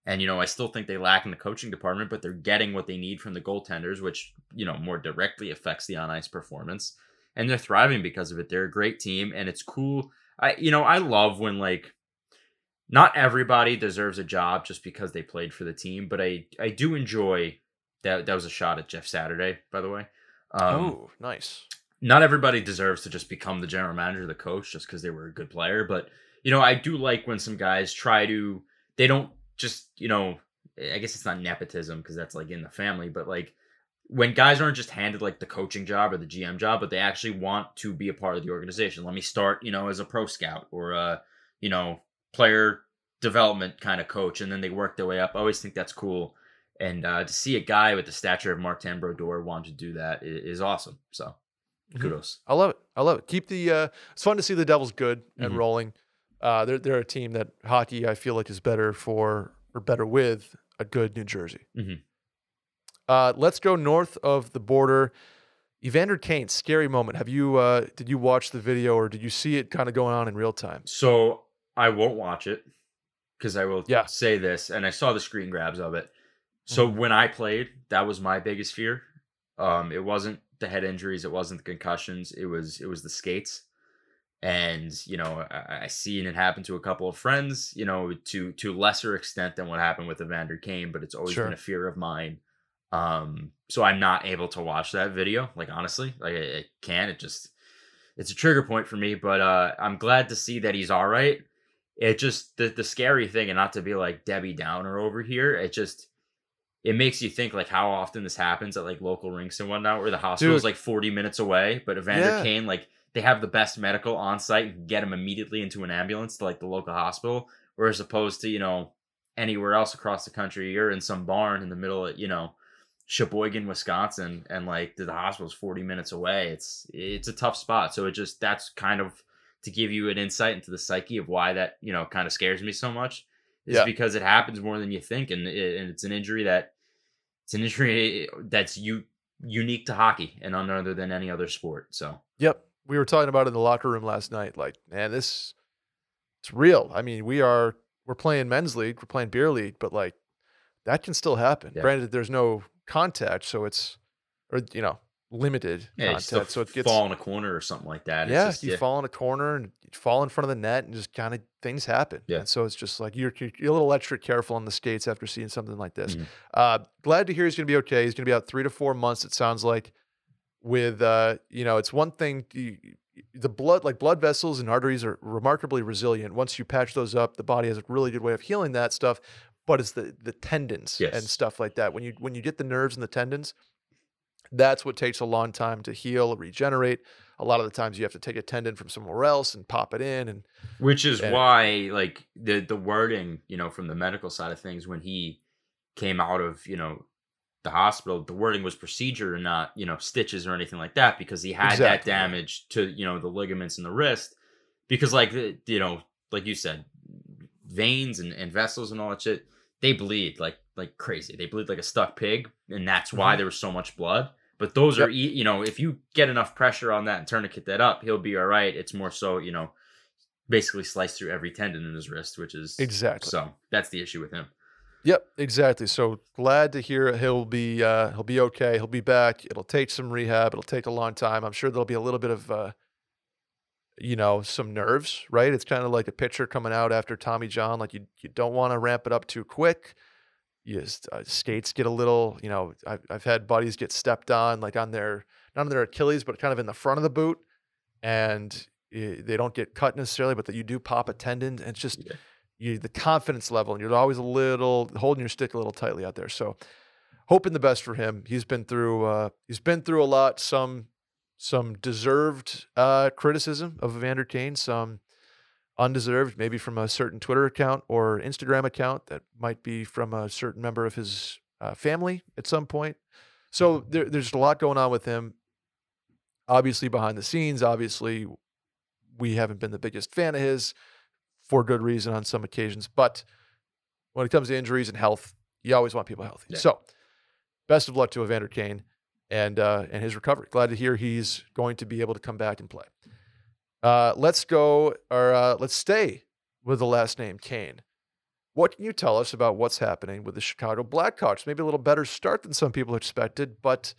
And you know, I still think they lack in the coaching department, but they're getting what they need from the goaltenders, which you know more directly affects the on ice performance. And they're thriving because of it. They're a great team, and it's cool. I you know I love when like not everybody deserves a job just because they played for the team, but I I do enjoy that. That was a shot at Jeff Saturday, by the way. Um, oh, nice. Not everybody deserves to just become the general manager, the coach, just because they were a good player. But you know, I do like when some guys try to. They don't just you know i guess it's not nepotism because that's like in the family but like when guys aren't just handed like the coaching job or the gm job but they actually want to be a part of the organization let me start you know as a pro scout or a you know player development kind of coach and then they work their way up i always think that's cool and uh, to see a guy with the stature of Mark Brodeur want to do that is, is awesome. So, mm-hmm. kudos. I love it. I love it. Keep the. Uh, it's fun to see the Devils good and mm-hmm. rolling. Uh, they're they're a team that hockey I feel like is better for or better with a good New Jersey. Mm-hmm. Uh, let's go north of the border. Evander Kane, scary moment. Have you uh, did you watch the video or did you see it kind of going on in real time? So I won't watch it because I will yeah. say this, and I saw the screen grabs of it. So mm-hmm. when I played, that was my biggest fear. Um, it wasn't the head injuries, it wasn't the concussions, it was it was the skates and you know I, I seen it happen to a couple of friends you know to to lesser extent than what happened with evander kane but it's always sure. been a fear of mine um so i'm not able to watch that video like honestly like i, I can't it just it's a trigger point for me but uh i'm glad to see that he's all right it just the, the scary thing and not to be like debbie downer over here it just it makes you think like how often this happens at like local rinks and whatnot, where the hospital is like 40 minutes away, but Evander Yeah. Kane, like they have the best medical on site and get him immediately into an ambulance to like the local hospital, whereas opposed to, you know, anywhere else across the country, you're in some barn in the middle of, you know, Sheboygan, Wisconsin, and like the hospital's 40 minutes away. It's it's a tough spot. So it just that's kind of to give you an insight into the psyche of why that, you know, kind of scares me so much. Is Yeah. because it happens more than you think, and, it, and it's an injury that it's an injury that's you unique to hockey and none other than any other sport. So Yep. We were talking about it in the locker room last night. Like, man, this it's real. I mean, we are we're playing men's league, we're playing beer league, but like that can still happen. Yeah. Granted, there's no contact, so it's or you know limited yeah, you contact, still so it gets fall in a corner or something like that. It's yeah. just, you fall in a corner and fall in front of the net, and just kind of things happen. Yeah. And so it's just like you're you're a little extra careful on the skates after seeing something like this. Mhm. Uh, glad to hear he's going to be okay. He's going to be out three to four months. It sounds like. With uh, you know, it's one thing. You, the blood, like blood vessels and arteries, are remarkably resilient. Once you patch those up, the body has a really good way of healing that stuff. But it's the the tendons and stuff like that. When you when you get the nerves and the tendons, that's what takes a long time to heal, regenerate. A lot of the times you have to take a tendon from somewhere else and pop it in, and which is And- why like the the wording you know from the medical side of things when he came out of you know the hospital the wording was procedure and not you know stitches or anything like that because he had that Exactly, yeah. damage to you know the ligaments in the wrist because like the, you know like you said veins and, and vessels and all that shit they bleed like like crazy they bleed like a stuck pig and that's why Mhm. there was so much blood but those are Yep. e- you know if you get enough pressure on that and tourniquet that up he'll be all right it's more so you know basically sliced through every tendon in his wrist which is exactly. so that's the issue with him Yep, exactly. So glad to hear he'll be uh, he'll be okay. He'll be back. It'll take some rehab. It'll take a long time. I'm sure there'll be a little bit of uh, you know some nerves, right? It's kind of like a pitcher coming out after Tommy John. Like you you don't want to ramp it up too quick. You just, uh, skates get a little. You know, I've I've had buddies get stepped on like on their not on their Achilles, but kind of in the front of the boot, and eh, they don't get cut necessarily, but that you do pop a tendon. And it's just Yeah. you the confidence level, and you're always a little holding your stick a little tightly out there. So, hoping the best for him. He's been through uh, he's been through a lot. Some some deserved uh, criticism of Evander Kane, some undeserved, maybe from a certain Twitter account or Instagram account that might be from a certain member of his uh, family at some point. So there, there's a lot going on with him. Obviously, behind the scenes, obviously, we haven't been the biggest fan of his for good reason on some occasions. But when it comes to injuries and health, you always want people healthy. Yeah. So, best of luck to Evander Kane and uh, and his recovery. Glad to hear he's going to be able to come back and play. Uh, let's go, or uh, let's stay with the last name Kane. What can you tell us about what's happening with the Chicago Blackhawks? Maybe a little better start than some people expected, but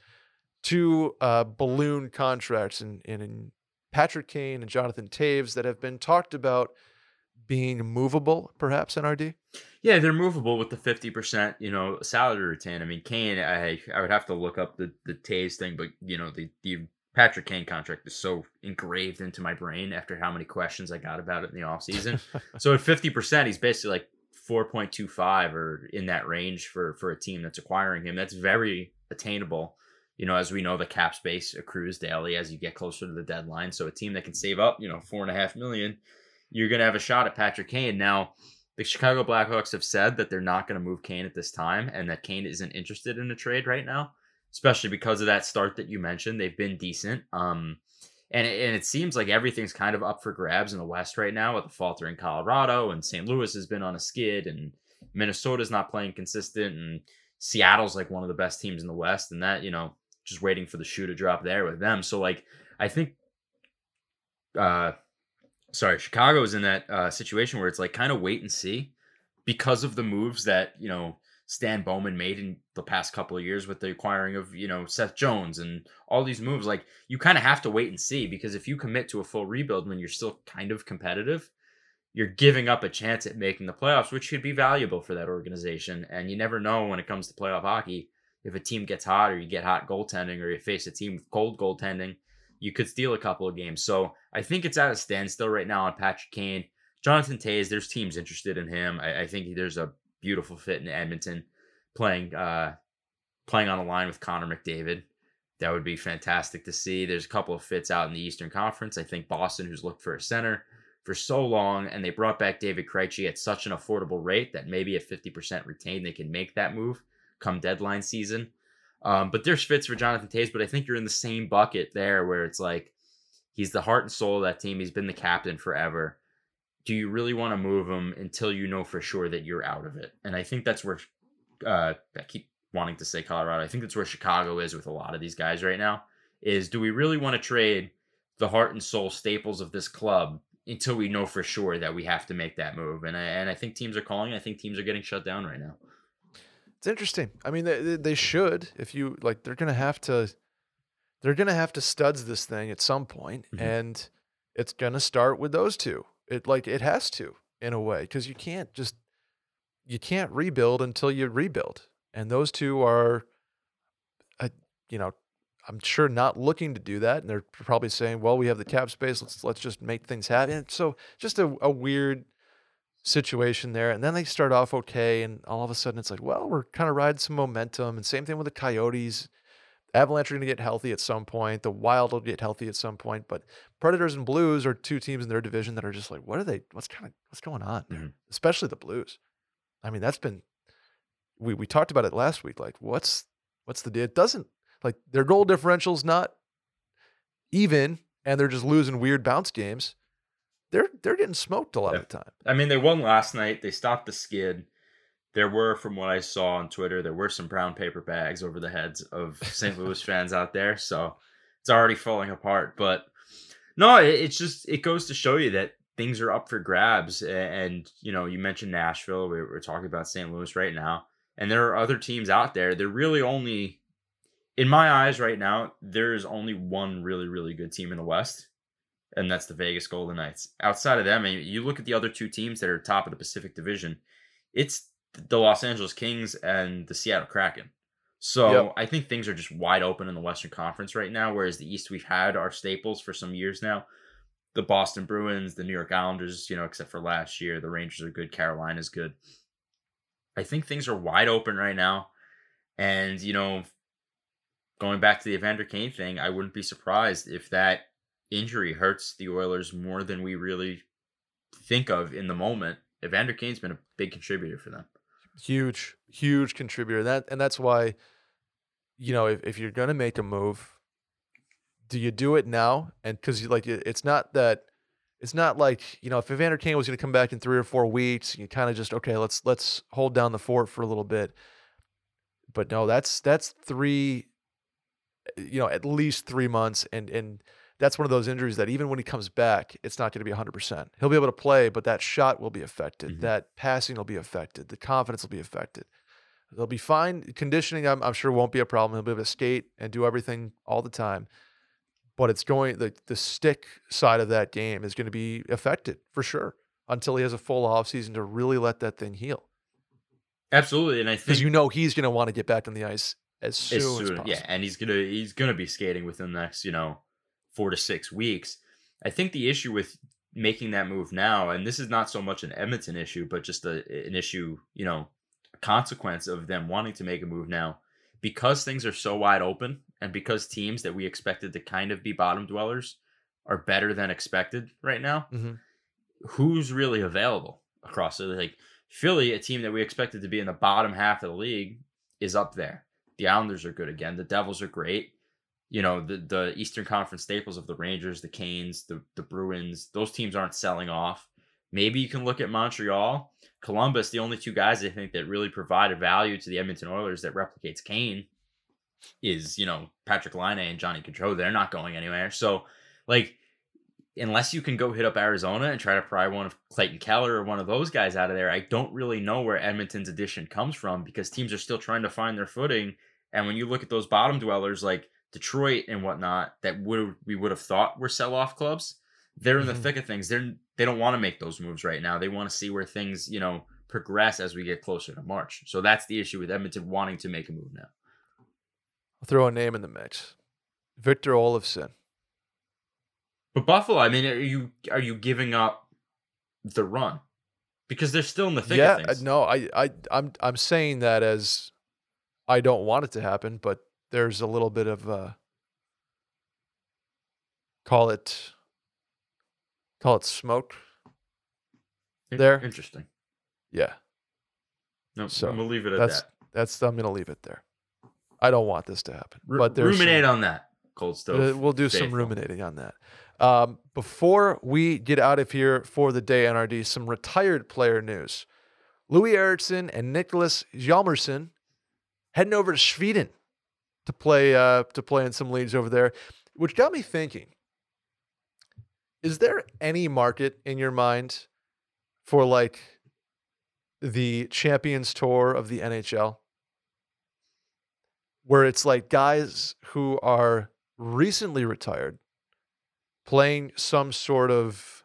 two uh, balloon contracts in, in, in Patrick Kane and Jonathan Toews that have been talked about being movable, perhaps, NRD? Yeah, they're movable with the fifty percent, you know, salary retain. I mean, Kane, I I would have to look up the the Toews thing, but you know, the the Patrick Kane contract is so engraved into my brain after how many questions I got about it in the offseason. so at fifty percent, he's basically like four point two five or in that range for for a team that's acquiring him. That's very attainable. You know, as we know, the cap space accrues daily as you get closer to the deadline. So a team that can save up, you know, four and a half million, you're gonna have a shot at Patrick Kane. Now, the Chicago Blackhawks have said that they're not going to move Kane at this time and that Kane isn't interested in a trade right now, especially because of that start that you mentioned. They've been decent. Um, and, it- and it seems like everything's kind of up for grabs in the West right now with the falter in Colorado and St. Louis has been on a skid and Minnesota's not playing consistent and Seattle's like one of the best teams in the West and that, you know, just waiting for the shoe to drop there with them. So like I think uh sorry, Chicago is in that uh, situation where it's like kind of wait and see because of the moves that you know Stan Bowman made in the past couple of years with the acquiring of you know Seth Jones and all these moves. Like you kind of have to wait and see because if you commit to a full rebuild when you're still kind of competitive, you're giving up a chance at making the playoffs, which could be valuable for that organization. And you never know when it comes to playoff hockey if a team gets hot or you get hot goaltending or you face a team with cold goaltending you could steal a couple of games. So I think it's at a standstill right now on Patrick Kane. Jonathan Toews, there's teams interested in him. I, I think there's a beautiful fit in Edmonton. playing uh playing on a line with Connor McDavid. That would be fantastic to see. There's a couple of fits out in the Eastern Conference. I think Boston, who's looked for a center for so long, and they brought back David Krejci at such an affordable rate that maybe at 50% retained, they can make that move come deadline season. Um, but there's fits for Jonathan Toews, but I think you're in the same bucket there where it's like he's the heart and soul of that team. He's been the captain forever. Do you really want to move him until you know for sure that you're out of it? And I think that's where uh, I keep wanting to say Colorado. I think that's where Chicago is with a lot of these guys right now. Is do we really want to trade the heart and soul staples of this club until we know for sure that we have to make that move? And I, and I think teams are calling. I think teams are getting shut down right now. It's interesting. I mean, they, they should. If you like, they're gonna have to. They're gonna have to studs this thing at some point, Mhm. and it's gonna start with those two. It like it has to in a way because you can't just you can't rebuild until you rebuild, and those two are, uh, you know, I'm sure not looking to do that, and they're probably saying, "Well, we have the cap space. Let's let's just make things happen." And so just a, a weird situation there. And then they start off okay, and all of a sudden it's like, well, we're kind of riding some momentum. And same thing with the Coyotes. Avalanche are going to get healthy at some point. The Wild will get healthy at some point. But Predators and Blues are two teams in their division that are just like, what are they? What's kind of what's going on? Mhm. Especially the Blues. I mean, that's been we we talked about it last week. Like, what's what's the deal? It doesn't like their goal differential's not even, and they're just losing weird bounce games. They're they're getting smoked a lot of the time. I mean, they won last night. They stopped the skid. There were, from what I saw on Twitter, there were some brown paper bags over the heads of St. Louis fans out there. So it's already falling apart. But no, it, it's just it goes to show you that things are up for grabs. And you know, you mentioned Nashville. We're, we're talking about St. Louis right now, and there are other teams out there. They're really only, in my eyes, right now. There is only one really, really good team in the West, and that's the Vegas Golden Knights. Outside of them, and you look at the other two teams that are top of the Pacific Division, it's the Los Angeles Kings and the Seattle Kraken. So Yep. I think things are just wide open in the Western Conference right now, whereas the East we've had our staples for some years now. The Boston Bruins, the New York Islanders, you know, except for last year, the Rangers are good, Carolina's good. I think things are wide open right now. And, you know, going back to the Evander Kane thing, I wouldn't be surprised if that injury hurts the Oilers more than we really think of in the moment. Evander Kane's been a big contributor for them. Huge huge contributor that and that's why you know if, if you're to make a move do you do it now? And because like it's not that it's not like you know if evander kane was going to come back in three or four weeks you kind of just okay let's let's hold down the fort for a little bit. But no that's that's three eh, you know at least three months and and that's one of those injuries that even when he comes back, it's not going to be 100%. He'll be able to play, but that shot will be affected. Mhm. That passing will be affected. The confidence will be affected. They'll be fine. Conditioning, I'm, I'm sure, won't be a problem. He'll be able to skate and do everything all the time. But it's going, the, the stick side of that game is going to be affected for sure until he has a full offseason to really let that thing heal. Absolutely, and I think Because you know he's going to want to get back on the ice as soon as as, possible. yeah, and he's gonna he's gonna be skating within the next you know four to six weeks. I think the issue with making that move now, and this is not so much an Edmonton issue, but just a, an issue, you know, a consequence of them wanting to make a move now, because things are so wide open, and because teams that we expected to kind of be bottom dwellers are better than expected right now. Mhm. Who's really available across the Like Philly, a team that we expected to be in the bottom half of the league, is up there. The Islanders are good again. The Devils are great. You know, the the Eastern Conference staples of the Rangers, the Canes, the the Bruins, those teams aren't selling off. Maybe you can look at Montreal, Columbus, the only two guys I think that really provide a value to the Edmonton Oilers that replicates Kane is, you know, Patrik Laine and Johnny Gaudreau. They're not going anywhere. So, like, unless you can go hit up Arizona and try to pry one of Clayton Keller or one of those guys out of there, I don't really know where Edmonton's addition comes from because teams are still trying to find their footing. And when you look at those bottom dwellers like Detroit and whatnot, that would we would have thought were sell off clubs, they're in the Mhm. thick of things. They're they don't want to make those moves right now. They want to see where things you know progress as we get closer to March. So that's the issue with Edmonton wanting to make a move now. I'll throw a name in the mix Victor Olofsson. But Buffalo, I mean, are you are you giving up the run because they're still in the thick yeah, of things? no, I, I, I'm, I'm saying that as I don't want it to happen, but there's a little bit of uh call it call it smoke. There. Interesting. Yeah. No, So, we'll leave it at That's that. that's I'm gonna leave it there. I don't want this to happen. Ru- but there's some- ruminate on that. Cold stove. Uh, we'll do some ruminating on that. Um, before we get out of here for the day, NRD, some retired player news. Loui Eriksson and Niklas Hjalmarsson heading over to Sweden to play uh, to play in some leagues over there, which got me thinking. Is there any market in your mind for like the Champions Tour of the NHL? Where it's like guys who are recently retired playing some sort of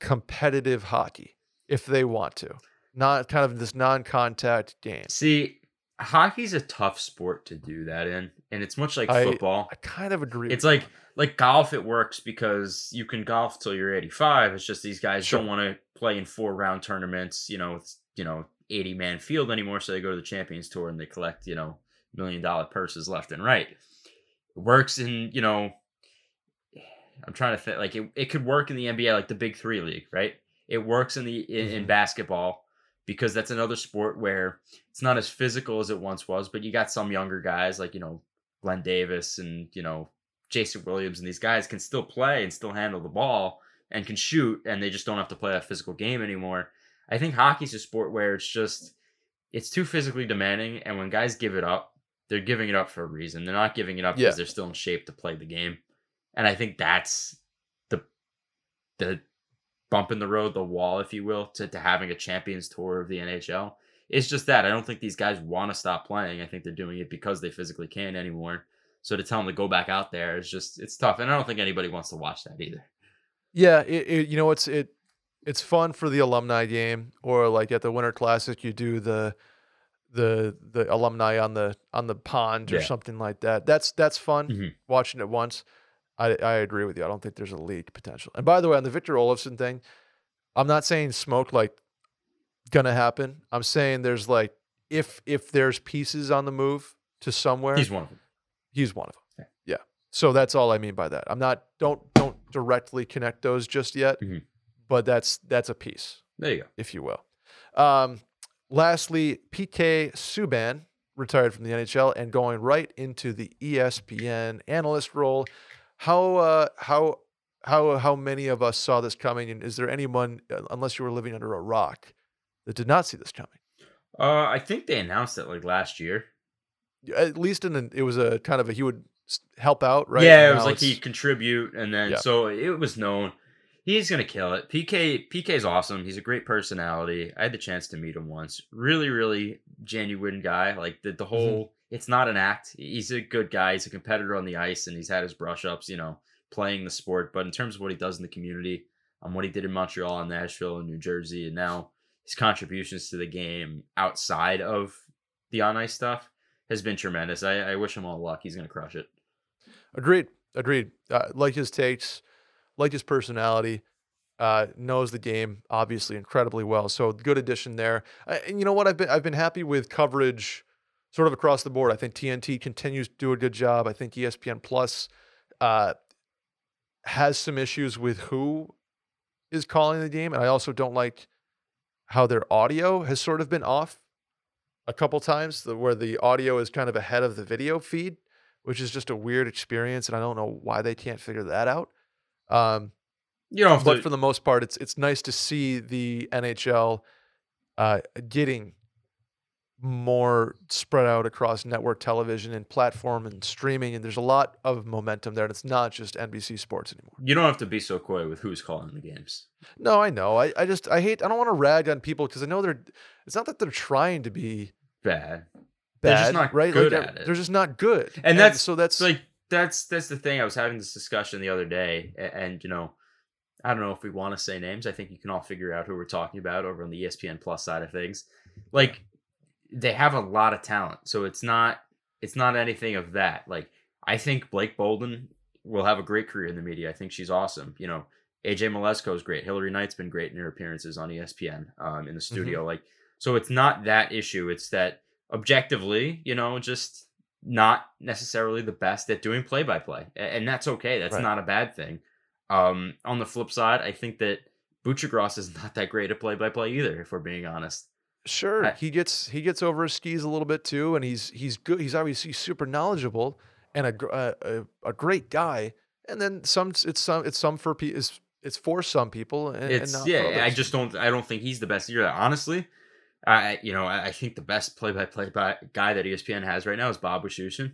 competitive hockey if they want to. Not kind of this non-contact game. See, hockey's a tough sport to do that in, and it's much like I- football. I kind of agree. It's like like golf. It works because you can golf till you're 85. It's just these guys Sure. don't want to play in four round tournaments. You know, with you know 80 man field anymore. So they go to the Champions Tour and they collect you know million dollar purses left and right. It works in you know. I'm trying to think like it, it could work in the NBA like the Big Three league, right? It works in the in, in Mhm. basketball because that's another sport where it's not as physical as it once was, but you got some younger guys like you know Glenn Davis and you know Jason Williams and these guys can still play and still handle the ball and can shoot and they just don't have to play that physical game anymore. I think hockey's a sport where it's just it's too physically demanding and when guys give it up, they're giving it up for a reason. They're not giving it up Yeah. because they're still in shape to play the game. And I think that's the the bump in the road, the wall, if you will, to, to having a champions tour of the NHL. It's just that I don't think these guys want to stop playing. I think they're doing it because they physically can't anymore. So to tell them to go back out there is just it's tough, and I don't think anybody wants to watch that either. Yeah, it, it you know it's it it's fun for the alumni game or like at the Winter Classic you do the the the alumni on the on the pond or Yeah. something like that. That's that's fun Mhm. watching it once. I I agree with you. I don't think there's a league potential. And by the way, on the Victor Olofsson thing, I'm not saying smoke like gonna happen. I'm saying there's like if if there's pieces on the move to somewhere, He's one of them. he's one of them. Yeah. Yeah. So that's all I mean by that. I'm not don't don't directly connect those just yet, Mhm. but that's that's a piece, There you go. if you will. Um, lastly, PK Subban retired from the NHL and going right into the ESPN analyst role. How uh, how how how many of us saw this coming? And is there anyone, uh, unless you were living under a rock, that did not see this coming? Uh, I think they announced it like last year. At least in an, it was a kind of a he would help out, right? Yeah, And it was like he'd contribute, and then Yeah. so it was known he's gonna kill it. PK PK's awesome. He's a great personality. I had the chance to meet him once. Really, really genuine guy. Like the the Mm-hmm. whole. It's not an act. He's a good guy. He's a competitor on the ice, and he's had his brush ups. You know, playing the sport. But in terms of what he does in the community, um, what he did in Montreal and Nashville and New Jersey, and now his contributions to the game outside of the on ice stuff has been tremendous. I, I wish him all luck. He's gonna crush it. Agreed. Agreed. Uh, like his takes, like his personality, uh, knows the game obviously incredibly well. So good addition there. Uh, and you know what? I've been I've been happy with coverage, sort of across the board. I think TNT continues to do a good job. I think ESPN Plus uh, has some issues with who is calling the game, and I also don't like how their audio has sort of been off a couple times, the, where the audio is kind of ahead of the video feed which is just a weird experience, and I don't know why they can't figure that out. Um, You don't but to. for the most part, it's it's nice to see the NHL uh, getting more spread out across network television and platform and streaming, and there's a lot of momentum there. And it's not just NBC Sports anymore. You don't have to be so coy with who's calling the games. No, I know. I, I just I hate. I don't want to rag on people because I know they're. It's not that they're trying to be Bad. bad, They're just not right? good like, at they're, it. they're just not good, And that's- so that's like that's that's the thing. I was having this discussion the other day, a- and, you know, I don't know if we want to say names. I think you can all figure out who we're talking about over on the ESPN Plus side of things. Like they have a lot of talent, so it's not it's not anything of that. Like I think Blake Bolden will have a great career in the media. I think she's awesome. You know, AJ Mleczko is great. Hilary Knight's been great in her appearances on ESPN um, in the studio. Like so, it's not that issue. It's that objectively, you know, just not necessarily the best at doing play by play. And that's okay. That's Right. not a bad thing. Um, on the flip side, I think that Buccigross is not that great at play by play either, if we're being honest. Sure, I- he gets he gets over his skis a little bit too, and he's he's good. He's obviously super knowledgeable and a a, uh, a, a great guy. And then some it's some it's some for pe- it's it's for some people and, and It's for yeah, I just don't I don't think he's the best either. Honestly, I you know, I think the best play by play guy that ESPN has right now is Bob Wischusen.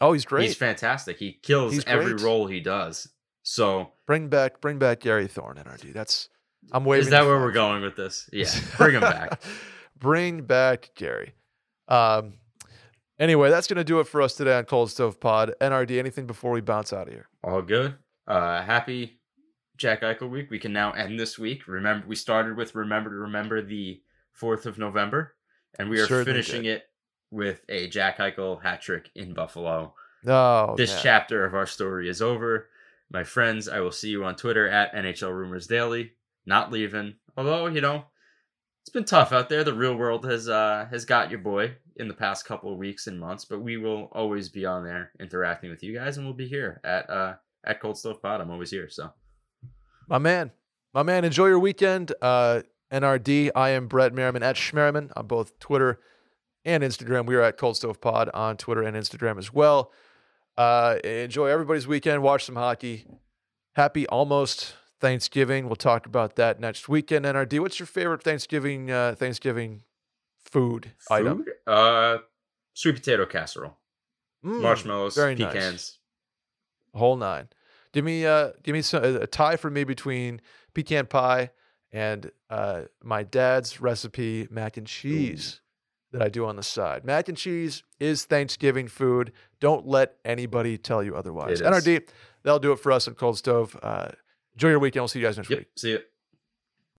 oh he's great. He's fantastic. He kills He's every great. role he does. So bring back bring back Gary Thorne NRD. That's I'm waving. is that where we're going with this? Yeah, bring him back. bring back Gary. Um. Anyway, that's gonna do it for us today on Cold Stove Pod. NRD. Anything before we bounce out of here? All good. Uh happy Jack Eichel week. We can now end this week. Remember we started with remember to remember the 4th of November and we are Certainly finishing it with a Jack Eichel hat trick in Buffalo. No, this man. chapter of our story is over. My friends, I will see you on Twitter at NHL Rumors Daily. Not leaving. Although, you know, it's been tough out there. The real world has uh has got your boy in the past couple of weeks and months, but we will always be on there interacting with you guys and we'll be here at uh at Cold Stove Pod. I'm always here. So My man. My man, enjoy your weekend. Uh, NRD. I am Brett Merriman at Schmerriman on both Twitter and Instagram. We are at Cold Stove Pod on Twitter and Instagram as well. Uh, enjoy everybody's weekend. Watch some hockey. Happy almost Thanksgiving. We'll talk about that next weekend. NRD, what's your favorite Thanksgiving uh, Thanksgiving food, item? Uh sweet potato casserole. Mm, Marshmallows, very nice. pecans. whole nine. Give me uh give me some, a, tie for me between pecan pie and uh my dad's recipe mac and cheese that I do on the side. Mac and cheese is Thanksgiving food. Don't let anybody tell you otherwise. NRD, that'll do it for us on Cold Stove. Uh, enjoy your weekend. We'll see you guys next Yep. week. See you.